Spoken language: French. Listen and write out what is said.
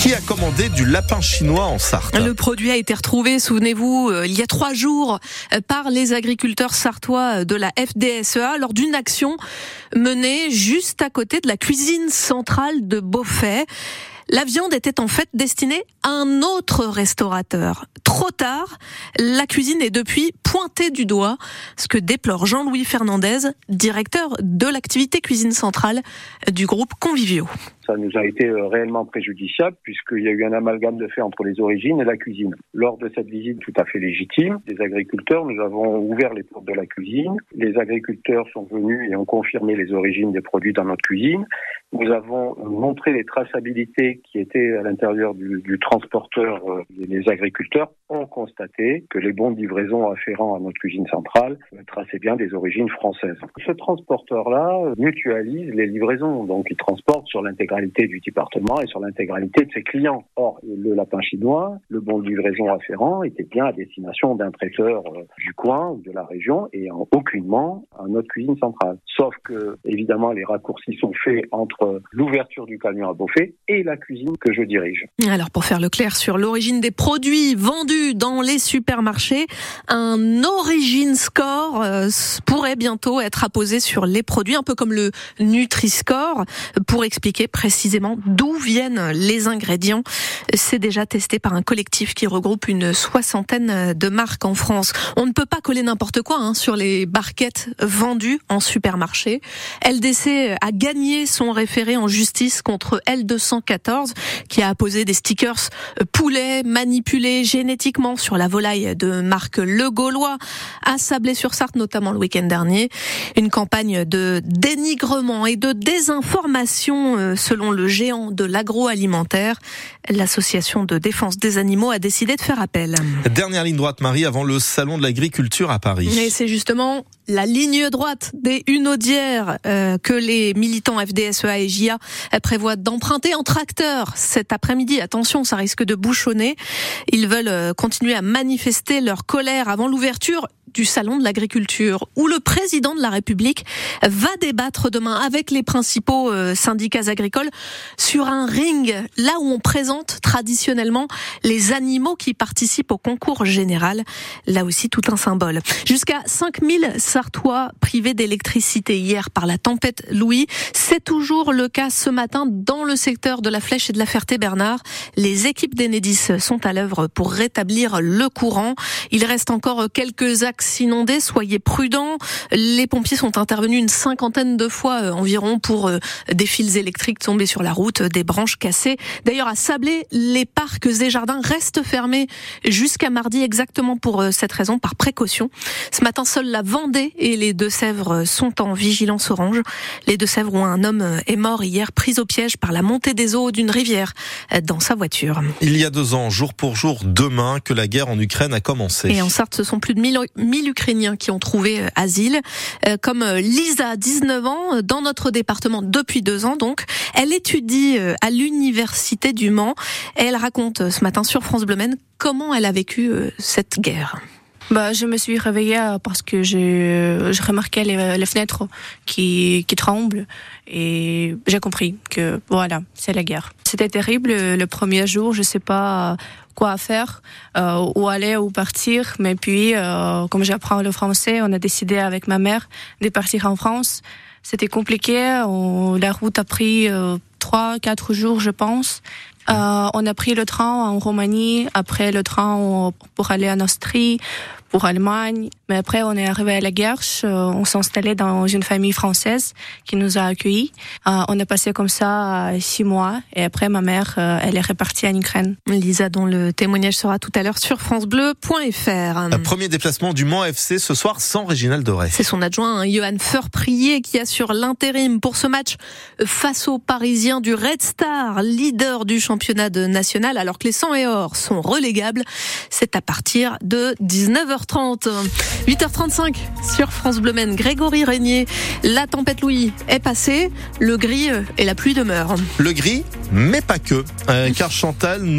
qui a commandé du lapin chinois en Sarthe. Le produit a été retrouvé, souvenez-vous, euh, il y a trois jours euh, par les agriculteurs sartois de la FDSEA lors d'une action menée juste à côté de la cuisine centrale de Beaufait. La viande était en fait destinée un autre restaurateur. Trop tard, la cuisine est depuis pointée du doigt, ce que déplore Jean-Louis Fernandez, directeur de l'activité cuisine centrale du groupe Convivio ça nous a été euh, réellement préjudiciable puisqu'il y a eu un amalgame de fait entre les origines et la cuisine. Lors de cette visite tout à fait légitime des agriculteurs, nous avons ouvert les portes de la cuisine. Les agriculteurs sont venus et ont confirmé les origines des produits dans notre cuisine. Nous avons montré les traçabilités qui étaient à l'intérieur du, du, transporteur. Euh, les agriculteurs ont constaté que les bons de livraison afférents à notre cuisine centrale traçaient bien des origines françaises. Ce transporteur-là mutualise les livraisons, donc il transporte sur l'intégralité du département et sur l'intégralité de ses clients. Or, le lapin chinois, le bon de livraison afférent, était bien à destination d'un traiteur euh, du coin ou de la région et en aucunement à notre cuisine centrale. Sauf que, évidemment, les raccourcis sont faits entre l'ouverture du camion à Beaufait et la cuisine que je dirige. Alors pour faire le clair sur l'origine des produits vendus dans les supermarchés, un origin score euh, pourrait bientôt être apposé sur les produits, un peu comme le Nutri-Score, pour expliquer précisément d'où viennent les ingrédients. C'est déjà testé par un collectif qui regroupe une soixantaine de marques en France. On ne peut pas coller n'importe quoi hein, sur les barquettes vendues en supermarché. LDC a gagné son référé en justice contre L214 qui a apposé des stickers poulet manipulés génétiquement sur la volaille de marque Le Gaulois à Sablé-sur-Sarthe notamment le week-end dernier. Une campagne de dénigrement et de désinformation euh, selon le géant de l'agroalimentaire. L'association de défense des animaux a décidé de faire appel. Dernière ligne droite Marie avant le salon de l'agriculture à Paris. Et c'est justement la ligne droite des Hunaudières euh, que les militants FDSEA et JA prévoient d'emprunter en tracteur cet après-midi. Attention, ça risque de bouchonner. Ils veulent euh, continuer à manifester leur colère avant l'ouverture du salon de l'agriculture où le président de la République va débattre demain avec les principaux euh, syndicats agricoles sur un ring là où on présente traditionnellement les animaux qui participent au concours général. Là aussi tout un symbole. Jusqu'à 5000 Sartois privés d'électricité hier par la tempête Louis. C'est toujours le cas ce matin dans le secteur de la Flèche et de la Ferté-Bernard. Les équipes d'Enedis sont à l'œuvre pour rétablir le courant. Il reste encore quelques axes s'inonder, soyez prudents. Les pompiers sont intervenus une cinquantaine de fois euh, environ pour euh, des fils électriques tombés sur la route, des branches cassées. D'ailleurs, à Sablé, les parcs et jardins restent fermés jusqu'à mardi exactement pour euh, cette raison, par précaution. Ce matin, seule la Vendée et les Deux-Sèvres sont en vigilance orange. Les Deux-Sèvres où un homme est mort hier, pris au piège par la montée des eaux d'une rivière dans sa voiture. Il y a deux ans, jour pour jour, demain, que la guerre en Ukraine a commencé. Et en Sarthe, ce sont plus de 1000 Ukrainiens qui ont trouvé euh, asile, euh, comme euh, Lisa, 19 ans, dans notre département depuis deux ans. Donc, elle étudie à l'université du Mans. elle raconte ce matin sur France Bleu comment elle a vécu cette guerre. Bah, je me suis réveillée parce que j'ai remarqué les, les, fenêtres qui, qui tremblent et j'ai compris que voilà, c'est la guerre. C'était terrible le premier jour, je sais pas quoi faire, euh, où aller, où partir. Mais puis, euh, comme j'apprends le français, on a décidé avec ma mère de partir en France. C'était compliqué. On, la route a pris euh, trois, quatre jours, je pense. Euh, on a pris le train en Roumanie, après le train pour aller en Austrie, pour Allemagne. Mais après, on est arrivé à la Guerche. Euh, on s'est installé dans une famille française qui nous a accueillis. Euh, on a passé comme ça six mois. Et après, ma mère, elle est repartie en Ukraine. Lisa, dont le témoignage sera tout à l'heure sur francebleu.fr. Premier déplacement du Mans FC ce soir sans Réginald Doré. C'est son adjoint, hein, Johan Feurprier, qui assure l'intérim pour ce match face aux Parisiens du Red Star, leader du championnat national, alors que les 100 et or sont relégables. C'est à partir de 19h30. 8h35 sur France Bleu Maine. Grégory Régnier, la tempête Louis est passée, le gris et la pluie demeurent. Le gris, mais pas que, euh, car Chantal nous